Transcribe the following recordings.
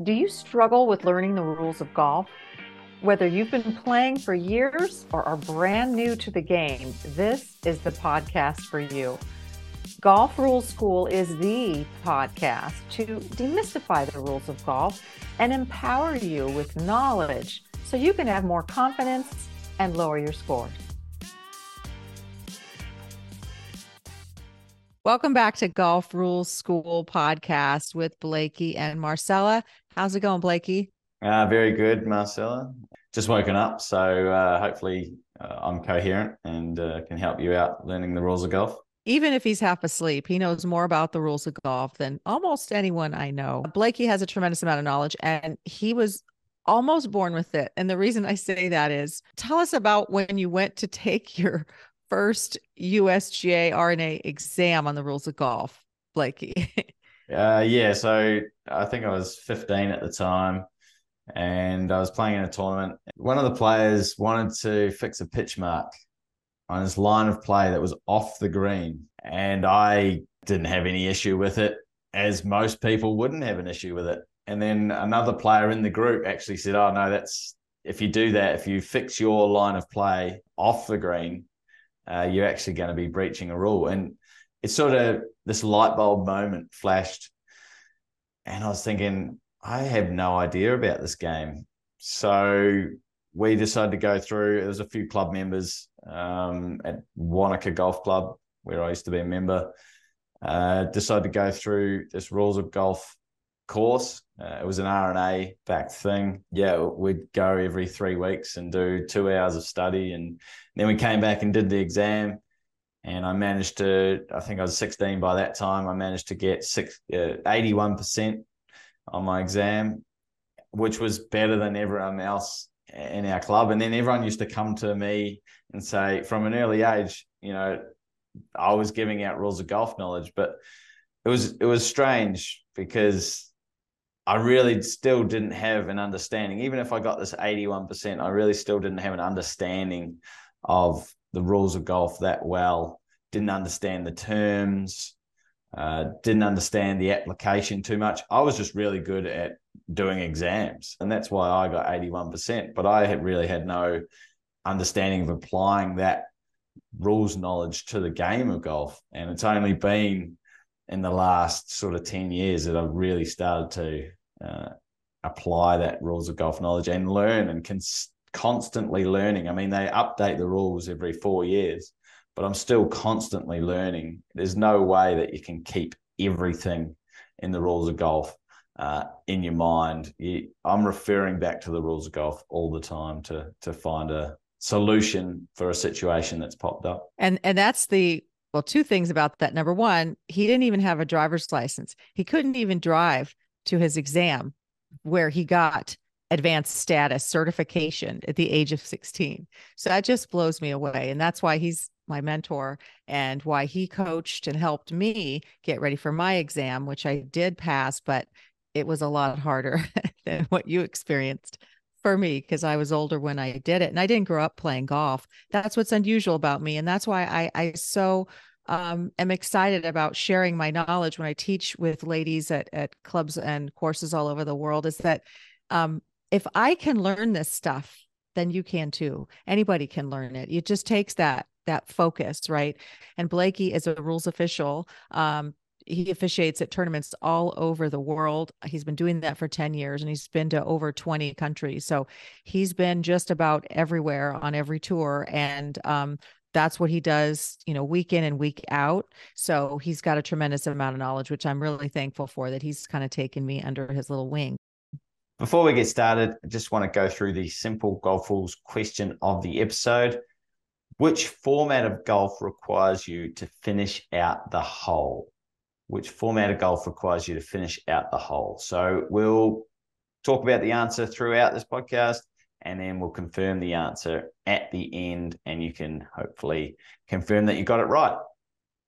Do you struggle with learning the rules of golf? Whether you've been playing for years or are brand new to the game, this is the podcast for you. Golf Rules School is the podcast to demystify the rules of golf and empower you with knowledge so you can have more confidence and lower your scores. Welcome back to Golf Rules School podcast with Blakey and Marcela. How's it going, Blakey? Uh, very good, Marcela. Just woken up, so uh, hopefully uh, I'm coherent and uh, can help you out learning the rules of golf. Even if he's half asleep, he knows more about the rules of golf than almost anyone I know. Blakey has a tremendous amount of knowledge, and he was almost born with it. And the reason I say that is tell us about when you went to take your first USGA R&A exam on the rules of golf, Blakey. Uh, yeah, so I think I was 15 at the time and I was playing in a tournament. One of the players wanted to fix a pitch mark on his line of play that was off the green. And I didn't have any issue with it, as most people wouldn't have an issue with it. And then another player in the group actually said, Oh, no, that's if you do that, if you fix your line of play off the green, uh, you're actually going to be breaching a rule. And it's sort of this light bulb moment flashed. And I was thinking, I have no idea about this game. So we decided to go through, there was a few club members um, at Wanaka Golf Club, where I used to be a member, uh, decided to go through this rules of golf course. Uh, it was an R&A thing. Yeah, we'd go every three weeks and do two hours of study. And then we came back and did the exam and I managed to. I think I was 16 by that time. I managed to get six, uh, 81% on my exam, which was better than everyone else in our club. And then everyone used to come to me and say, from an early age, you know, I was giving out rules of golf knowledge, but it was it was strange because I really still didn't have an understanding. Even if I got this 81%, I really still didn't have an understanding of the rules of golf that well, didn't understand the terms, uh, didn't understand the application too much. I was just really good at doing exams, and that's why I got 81%. But I had really had no understanding of applying that rules knowledge to the game of golf. And it's only been in the last sort of 10 years that I've really started to uh, apply that rules of golf knowledge and learn and cons- constantly learning. I mean, they update the rules every four years, but I'm still constantly learning. There's no way that you can keep everything in the rules of golf uh, in your mind. You, I'm referring back to the rules of golf all the time to to find a solution for a situation that's popped up. And and that's the well, two things about that. Number one, he didn't even have a driver's license. He couldn't even drive to his exam where he got advanced status certification at the age of 16. So that just blows me away. And that's why he's my mentor and why he coached and helped me get ready for my exam, which I did pass, but it was a lot harder than what you experienced for me because I was older when I did it and I didn't grow up playing golf. That's what's unusual about me. And that's why I, I so um, am excited about sharing my knowledge when I teach with ladies at, at clubs and courses all over the world is that um, if I can learn this stuff, then you can too. Anybody can learn it. It just takes that that focus, right? And Blakey is a rules official. Um, he officiates at tournaments all over the world. He's been doing that for 10 years and he's been to over 20 countries. So he's been just about everywhere on every tour. And um, that's what he does, you know, week in and week out. So he's got a tremendous amount of knowledge, which I'm really thankful for that he's kind of taken me under his little wing. Before we get started, I just want to go through the simple golf rules question of the episode. Which format of golf requires you to finish out the hole? Which format of golf requires you to finish out the hole? So we'll talk about the answer throughout this podcast and then we'll confirm the answer at the end and you can hopefully confirm that you got it right.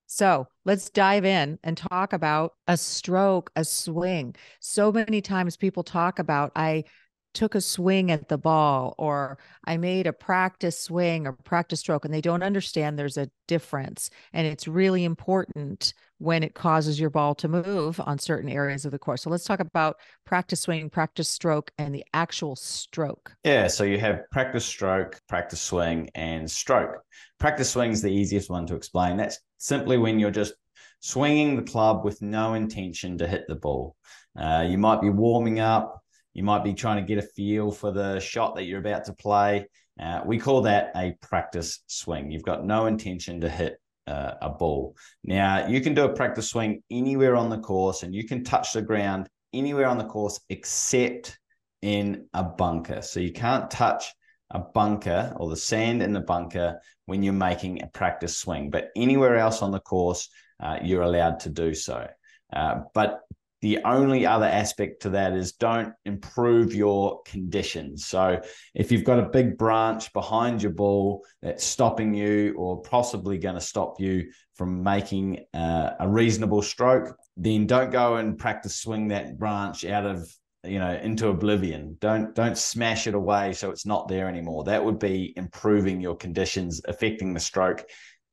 So let's dive in and talk about a stroke, a swing. So many times people talk about, I took a swing at the ball or I made a practice swing or practice stroke, and they don't understand there's a difference. And it's really important when it causes your ball to move on certain areas of the course. So let's talk about practice swing, practice stroke, and the actual stroke. Yeah, so you have practice stroke, practice swing, and stroke. Practice swing is the easiest one to explain. That's simply when you're just swinging the club with no intention to hit the ball. Uh, you might be warming up, you might be trying to get a feel for the shot that you're about to play. Uh, we call that a practice swing. You've got no intention to hit uh, a ball. Now, you can do a practice swing anywhere on the course and you can touch the ground anywhere on the course except in a bunker. So you can't touch a bunker or the sand in the bunker when you're making a practice swing, but anywhere else on the course, uh, you're allowed to do so. Uh, but the only other aspect to that is don't improve your conditions. So if you've got a big branch behind your ball that's stopping you or possibly going to stop you from making uh, a reasonable stroke, then don't go and practice swing that branch out of you know into oblivion don't don't smash it away so it's not there anymore that would be improving your conditions affecting the stroke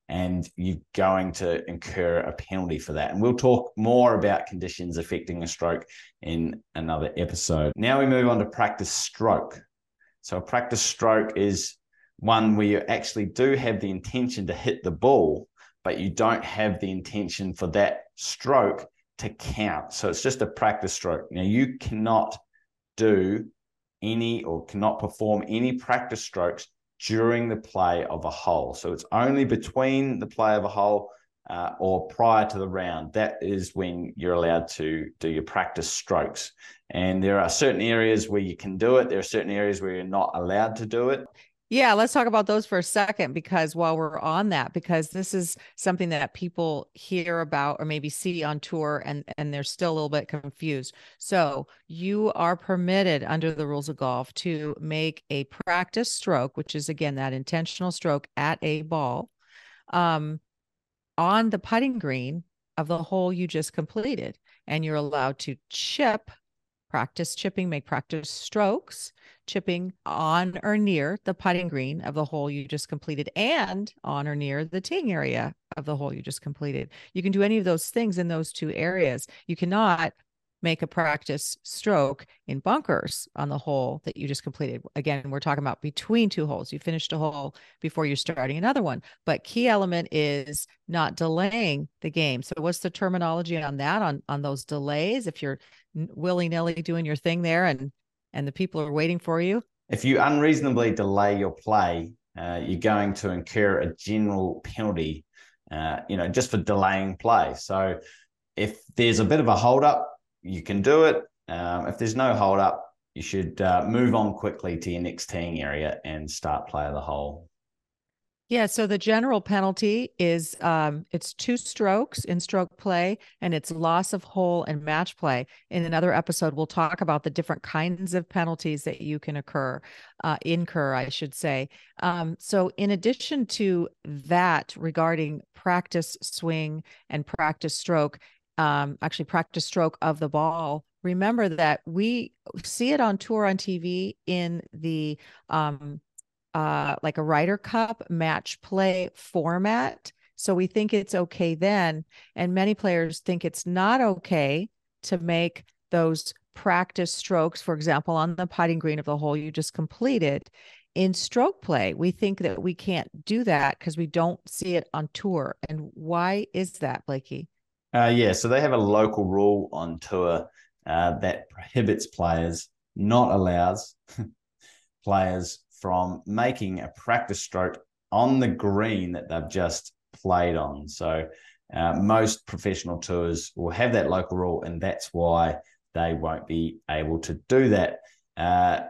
and you're going to incur a penalty for that. And we'll talk more about conditions affecting a stroke in another episode. Now we move on to practice stroke. So, a practice stroke is one where you actually do have the intention to hit the ball, but you don't have the intention for that stroke to count. So, it's just a practice stroke. Now, you cannot do any or cannot perform any practice strokes during the play of a hole. So it's only between the play of a hole uh, or prior to the round. That is when you're allowed to do your practice strokes. And there are certain areas where you can do it, there are certain areas where you're not allowed to do it. Yeah, let's talk about those for a second because while we're on that, because this is something that people hear about or maybe see on tour and and they're still a little bit confused. So you are permitted under the rules of golf to make a practice stroke, which is again that intentional stroke at a ball, um, on the putting green of the hole you just completed, and you're allowed to chip practice chipping, make practice strokes, chipping on or near the putting green of the hole you just completed and on or near the teeing area of the hole you just completed. You can do any of those things in those two areas. You cannot make a practice stroke in bunkers on the hole that you just completed. Again, we're talking about between two holes. You finished a hole before you're starting another one. But key element is not delaying the game. So what's the terminology on that on on those delays if you're willy-nilly doing your thing there and and the people are waiting for you? If you unreasonably delay your play, uh, you're going to incur a general penalty, uh, you know, just for delaying play. So if there's a bit of a hold up, you can do it. Um, if there's no hold up, you should uh, move on quickly to your next teeing area and start play of the hole. Yeah, so the general penalty is um, it's two strokes in stroke play, and it's loss of hole and match play. In another episode, we'll talk about the different kinds of penalties that you can occur, uh, incur, I should say. Um, so, in addition to that, regarding practice swing and practice stroke, um, actually practice stroke of the ball remember that we see it on tour on tv in the um, uh, like a Ryder Cup match play format. So we think it's okay then. And many players think it's not okay to make those practice strokes, for example, on the putting green of the hole you just completed. In stroke play, we think that we can't do that because we don't see it on tour. And why is that, Blakey? Uh, yeah, so they have a local rule on tour uh, that prohibits players, not allows players from making a practice stroke on the green that they've just played on. So uh, most professional tours will have that local rule, and that's why they won't be able to do that. Uh,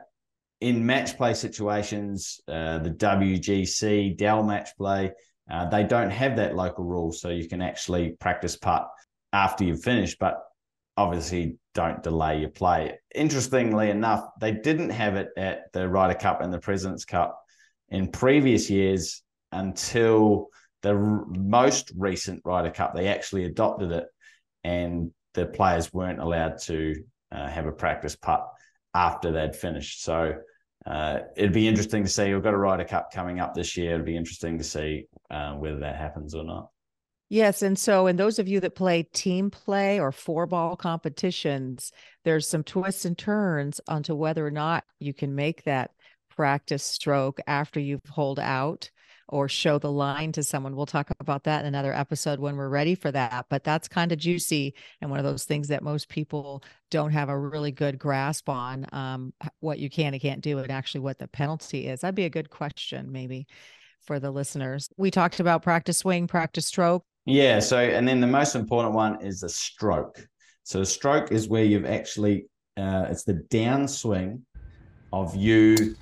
in match play situations, uh, the WGC, Dell match play, uh, they don't have that local rule. So you can actually practice putt after you've finished, but obviously don't delay your play. Interestingly enough, they didn't have it at the Ryder Cup and the President's Cup in previous years until the most recent Ryder Cup. They actually adopted it, and the players weren't allowed to uh, have a practice putt after they'd finished. So uh, it'd be interesting to see. We've got a Ryder Cup coming up this year. It'd be interesting to see uh, whether that happens or not. Yes. And so, and those of you that play team play or four ball competitions, there's some twists and turns onto whether or not you can make that practice stroke after you've holed out or show the line to someone. We'll talk about that in another episode when we're ready for that. But that's kind of juicy and one of those things that most people don't have a really good grasp on um, what you can and can't do and actually what the penalty is. That'd be a good question, maybe for the listeners. We talked about practice swing, practice stroke. Yeah. So, and then the most important one is the stroke. So, a stroke is where you've actually, uh, it's the downswing of you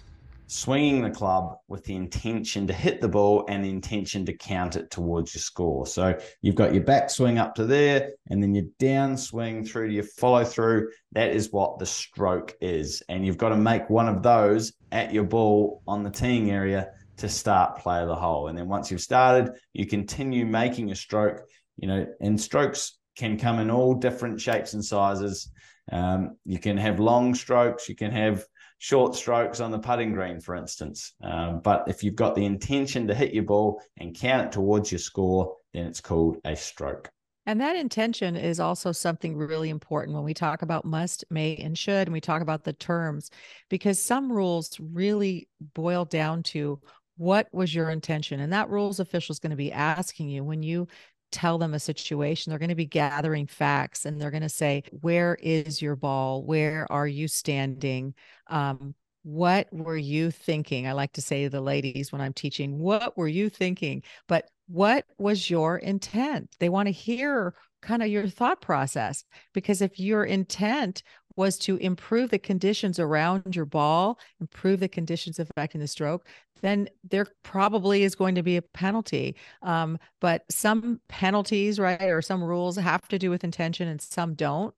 swinging the club with the intention to hit the ball and the intention to count it towards your score. So you've got your backswing up to there, and then your downswing through to your follow through. That is what the stroke is. And you've got to make one of those at your ball on the teeing area to start play the hole. And then once you've started, you continue making a stroke, you know, and strokes can come in all different shapes and sizes. Um, you can have long strokes, you can have short strokes on the putting green, for instance. Um, but if you've got the intention to hit your ball and count it towards your score, then it's called a stroke. And that intention is also something really important when we talk about must, may, and should, and we talk about the terms, because some rules really boil down to what was your intention? And that rules official is going to be asking you when you tell them a situation, they're going to be gathering facts and they're going to say, Where is your ball? Where are you standing? Um, what were you thinking? I like to say to the ladies when I'm teaching, What were you thinking? But what was your intent? They want to hear kind of your thought process because if your intent was to improve the conditions around your ball, improve the conditions affecting the stroke, then there probably is going to be a penalty. Um, but some penalties, right, or some rules have to do with intention and some don't.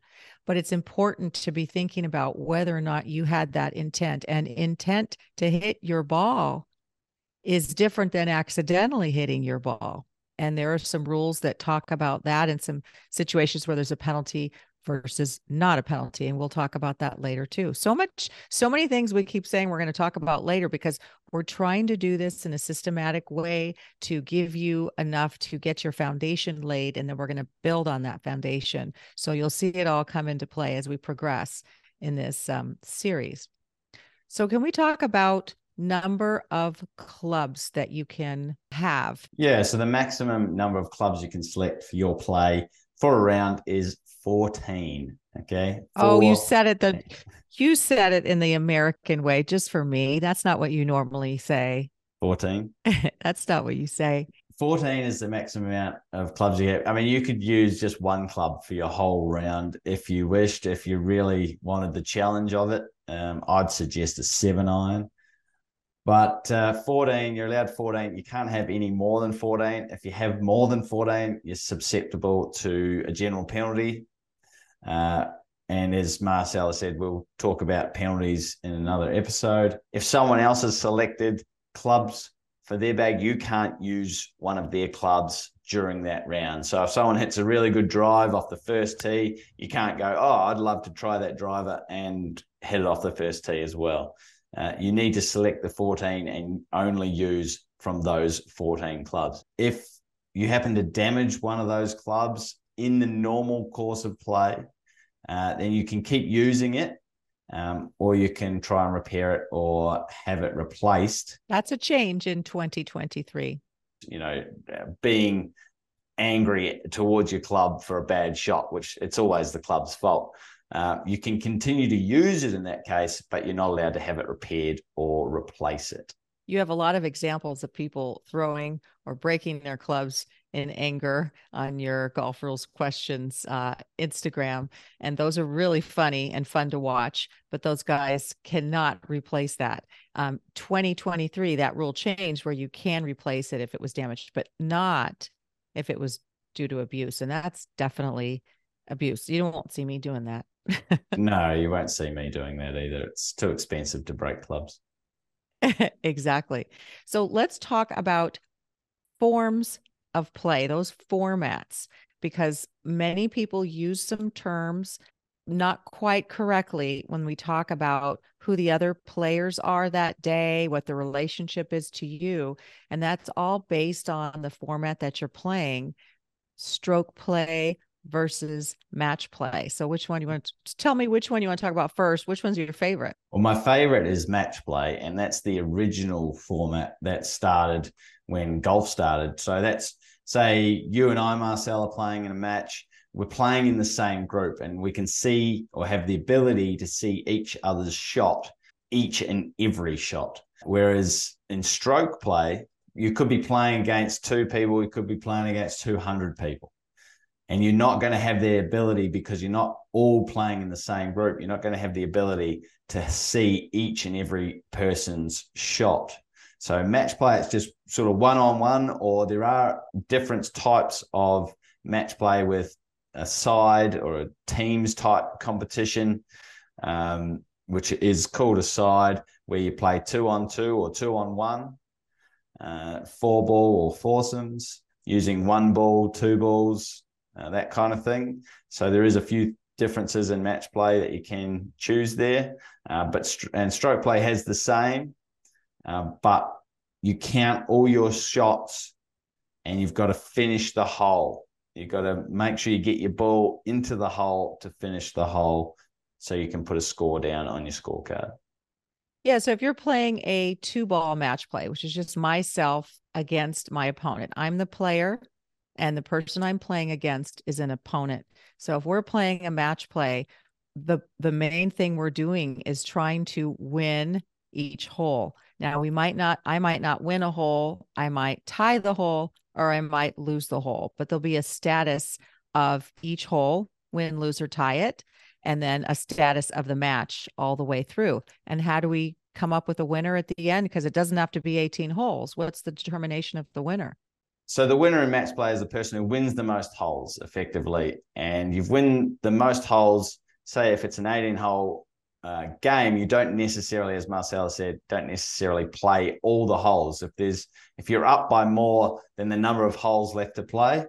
But it's important to be thinking about whether or not you had that intent. And intent to hit your ball is different than accidentally hitting your ball. And there are some rules that talk about that and some situations where there's a penalty versus not a penalty and we'll talk about that later too. So much so many things we keep saying we're going to talk about later because we're trying to do this in a systematic way to give you enough to get your foundation laid and then we're going to build on that foundation. So you'll see it all come into play as we progress in this um, series. So can we talk about number of clubs that you can have? Yeah so the maximum number of clubs you can select for your play for a round is 14. Okay. Oh, you said it the you said it in the American way, just for me. That's not what you normally say. 14. That's not what you say. 14 is the maximum amount of clubs you have. I mean, you could use just one club for your whole round if you wished, if you really wanted the challenge of it. Um, I'd suggest a seven iron. But uh, 14, you're allowed 14. You can't have any more than 14. If you have more than 14, you're susceptible to a general penalty. Uh, and as Marcela said, we'll talk about penalties in another episode. If someone else has selected clubs for their bag, you can't use one of their clubs during that round. So if someone hits a really good drive off the first tee, you can't go, oh, I'd love to try that driver and hit it off the first tee as well. Uh, you need to select the 14 and only use from those 14 clubs. If you happen to damage one of those clubs in the normal course of play, uh, then you can keep using it um, or you can try and repair it or have it replaced. That's a change in 2023. You know, being angry towards your club for a bad shot, which it's always the club's fault. Uh, you can continue to use it in that case, but you're not allowed to have it repaired or replace it. You have a lot of examples of people throwing or breaking their clubs in anger on your golf rules questions uh, Instagram. And those are really funny and fun to watch, but those guys cannot replace that. Um, 2023, that rule changed where you can replace it if it was damaged, but not if it was due to abuse. And that's definitely abuse. You won't see me doing that. no, you won't see me doing that either. It's too expensive to break clubs. exactly. So let's talk about forms of play, those formats, because many people use some terms not quite correctly when we talk about who the other players are that day, what the relationship is to you. And that's all based on the format that you're playing stroke play versus match play. So which one you want to tell me which one you want to talk about first? Which one's your favorite? Well, my favorite is match play, and that's the original format that started when golf started. So that's say you and I, Marcel, are playing in a match. We're playing in the same group, and we can see or have the ability to see each other's shot, each and every shot. Whereas in stroke play, you could be playing against two people, you could be playing against 200 people and you're not going to have the ability because you're not all playing in the same group. You're not going to have the ability to see each and every person's shot. So match play, it's just sort of one on one, or there are different types of match play with a side or a teams type competition, um, which is called a side, where you play two on two or two on one, uh, four ball or foursomes, using one ball, two balls, uh, that kind of thing. So there is a few differences in match play that you can choose there, uh, but st- and stroke play has the same, uh, but you count all your shots and you've got to finish the hole. You've got to make sure you get your ball into the hole to finish the hole so you can put a score down on your scorecard. Yeah. So if you're playing a two ball match play, which is just myself against my opponent, I'm the player and the person I'm playing against is an opponent. So if we're playing a match play, the the main thing we're doing is trying to win each hole. Now we might not I might not win a hole, I might tie the hole or I might lose the hole, but there'll be a status of each hole, win, lose or tie it, and then a status of the match all the way through. And how do we come up with a winner at the end because it doesn't have to be 18 holes. What's the determination of the winner? So the winner in match play is the person who wins the most holes effectively. And you've won the most holes, say if it's an 18 hole uh, game, you don't necessarily, as Marcel said, don't necessarily play all the holes. If there's if you're up by more than the number of holes left to play,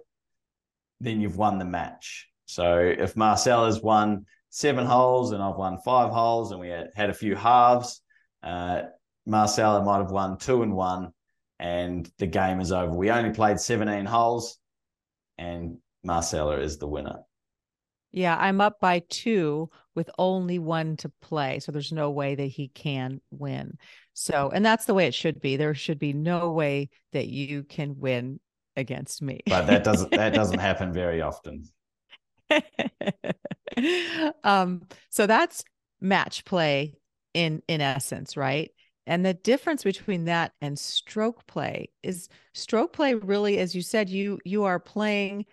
then you've won the match. So if Marcel has won seven holes and I've won five holes and we had, had a few halves, uh, might have won two and one and the game is over. We only played 17 holes, and Marcela is the winner. Yeah, I'm up by two with only one to play. So there's no way that he can win. So, and that's the way it should be. There should be no way that you can win against me. But that doesn't that doesn't happen very often. um, so that's match play in in essence, right? And the difference between that and stroke play is stroke play really, as you said, you you are playing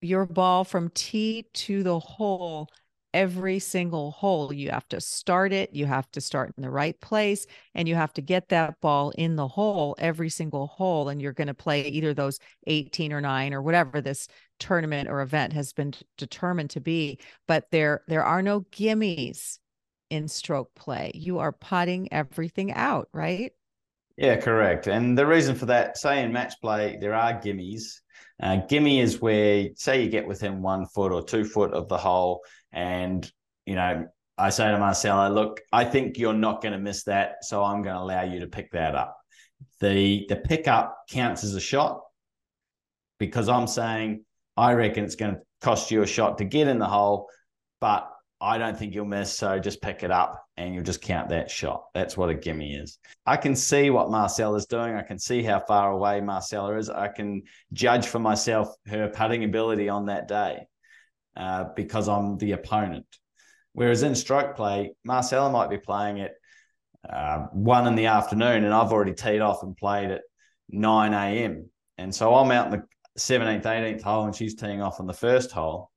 your ball from tee to the hole every single hole. You have to start it, you have to start in the right place, and you have to get that ball in the hole every single hole. And you're going to play either those 18 or nine or whatever this tournament or event has been determined to be. But there there are no gimmies in stroke play. You are putting everything out, right? Yeah, correct. And the reason for that, say in match play, there are gimmies. Uh, gimme is where, say, you get within one foot or two foot of the hole, and you know, I say to Marcela, look, I think you're not going to miss that, so I'm going to allow you to pick that up. The the pickup counts as a shot because I'm saying I reckon it's going to cost you a shot to get in the hole, but I don't think you'll miss. So just pick it up and you'll just count that shot. That's what a gimme is. I can see what Marcela is doing. I can see how far away Marcela is. I can judge for myself her putting ability on that day uh, because I'm the opponent. Whereas in stroke play, Marcela might be playing at uh, one in the afternoon and I've already teed off and played at 9 a.m. And so I'm out in the 17th, 18th hole and she's teeing off on the first hole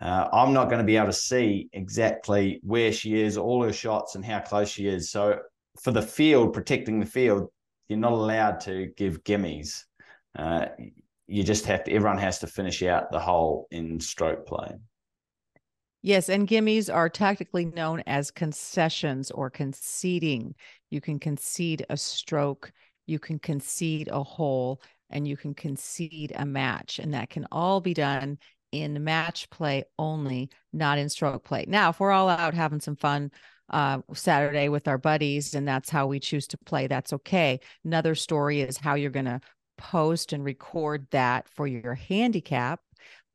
uh, I'm not going to be able to see exactly where she is, all her shots, and how close she is. So for the field, protecting the field, you're not allowed to give gimmies. Uh, you just have to. Everyone has to finish out the hole in stroke play. Yes, and gimmies are tactically known as concessions or conceding. You can concede a stroke, you can concede a hole, and you can concede a match. And that can all be done in match play only, not in stroke play. Now, if we're all out having some fun uh, Saturday with our buddies and that's how we choose to play, that's okay. Another story is how you're going to post and record that for your handicap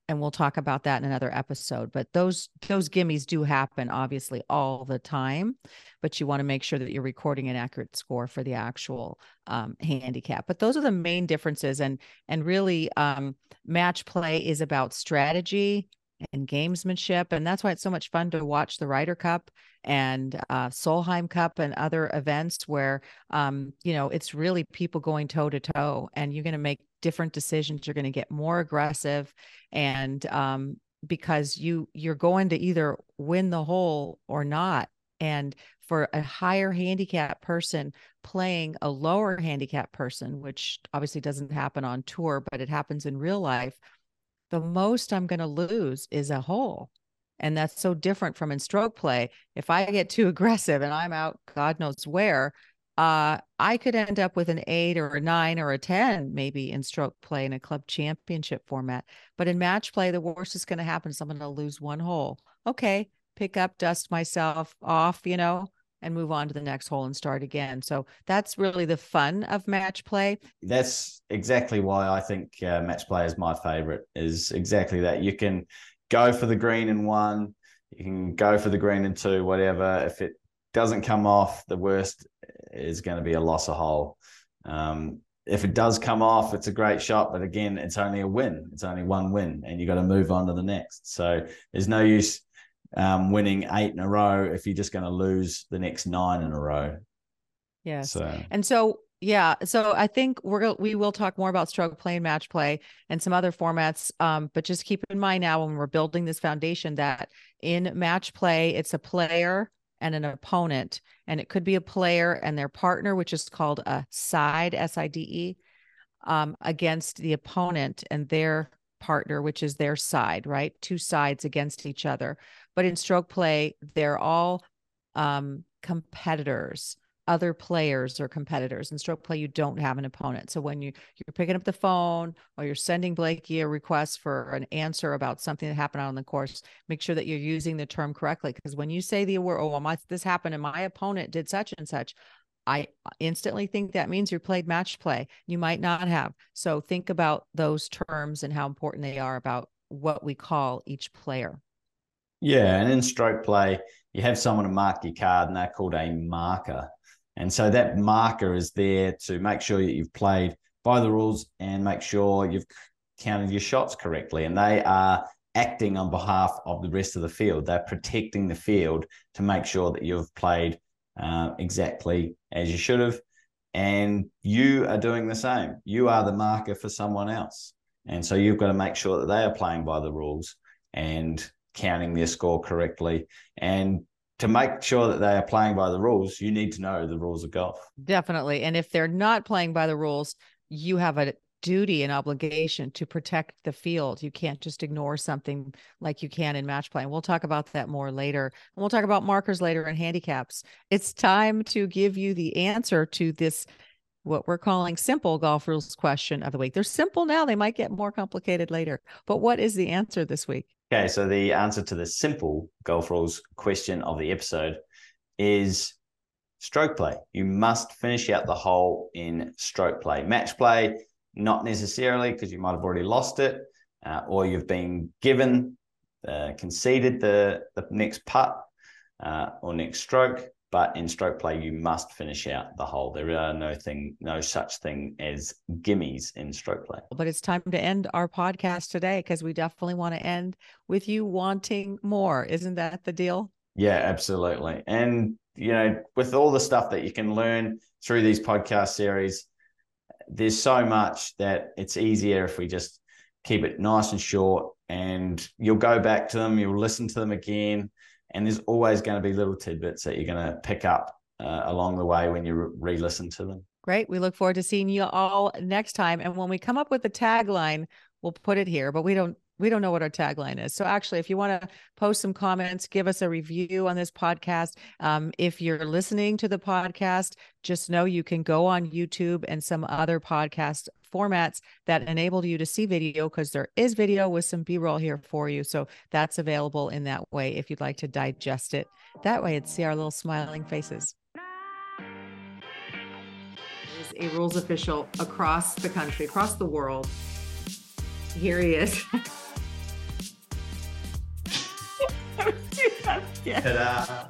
and we'll talk about that in another episode but those those gimmies do happen obviously all the time but you want to make sure that you're recording an accurate score for the actual um, handicap but those are the main differences and and really um, match play is about strategy and gamesmanship and that's why it's so much fun to watch the Ryder Cup and uh, Solheim Cup and other events where um, you know it's really people going toe to toe and you're going to make different decisions you're going to get more aggressive and um, because you you're going to either win the hole or not. And for a higher handicap person playing a lower handicap person which obviously doesn't happen on tour but it happens in real life the most i'm going to lose is a hole. And that's so different from in stroke play. If i get too aggressive and i'm out god knows where uh, I could end up with an eight or a nine or a 10, maybe in stroke play in a club championship format. But in match play, the worst is going to happen is I'm going to lose one hole. Okay, pick up, dust myself off, you know, and move on to the next hole and start again. So that's really the fun of match play. That's exactly why I think uh, match play is my favorite, is exactly that. You can go for the green in one, you can go for the green in two, whatever. If it doesn't come off, the worst is going to be a loss of hole. Um, if it does come off, it's a great shot, but again, it's only a win. It's only one win, and you got to move on to the next. So there's no use um, winning eight in a row if you're just going to lose the next nine in a row. Yes. So. And so yeah, so I think we're we will talk more about stroke play and match play and some other formats. Um, but just keep in mind now when we're building this foundation that in match play, it's a player and an opponent. And it could be a player and their partner, which is called a side, S I D E, um, against the opponent and their partner, which is their side, right? Two sides against each other. But in stroke play, they're all um, competitors other players or competitors. In stroke play, you don't have an opponent. So when you you're picking up the phone or you're sending Blakey a request for an answer about something that happened on the course, make sure that you're using the term correctly. Because when you say the word, "Oh, well, my, this happened and my opponent did such and such," I instantly think that means you played match play. You might not have. So think about those terms and how important they are about what we call each player. Yeah, and in stroke play, you have someone to mark your card, and they're called a marker. And so that marker is there to make sure that you've played by the rules and make sure you've counted your shots correctly. And they are acting on behalf of the rest of the field. They're protecting the field to make sure that you've played uh, exactly as you should have. And you are doing the same. You are the marker for someone else. And so you've got to make sure that they are playing by the rules and counting their score correctly and to make sure that they are playing by the rules, you need to know the rules of golf. Definitely. And if they're not playing by the rules, you have a duty and obligation to protect the field. You can't just ignore something like you can in match play. And we'll talk about that more later. And we'll talk about markers later and handicaps. It's time to give you the answer to this what we're calling simple golf rules question of the week. They're simple now, they might get more complicated later. But what is the answer this week? Okay, so the answer to the simple golf rules question of the episode is stroke play. You must finish out the hole in stroke play. Match play, not necessarily because you might have already lost it, uh, or you've been given, uh, conceded the, the next putt uh, or next stroke. But in stroke play, you must finish out the hole. There are no thing, no such thing as gimmies in stroke play. But it's time to end our podcast today because we definitely want to end with you wanting more. Isn't that the deal? Yeah, absolutely. And you know, with all the stuff that you can learn through these podcast series, there's so much that it's easier if we just keep it nice and short and you'll go back to them, you'll listen to them again and there's always going to be little tidbits that you're going to pick up uh, along the way when you re listen to them. Great. We look forward to seeing you all next time. And when we come up with the tagline, we'll put it here, but we don't we don't know what our tagline is. So actually, if you want to post some comments, give us a review on this podcast. Um, if you're listening to the podcast, just know you can go on YouTube and some other podcast formats that enable you to see video because there is video with some b-roll here for you so that's available in that way if you'd like to digest it that way and see our little smiling faces There's a rules official across the country, across the world. Here he is. Ta-da.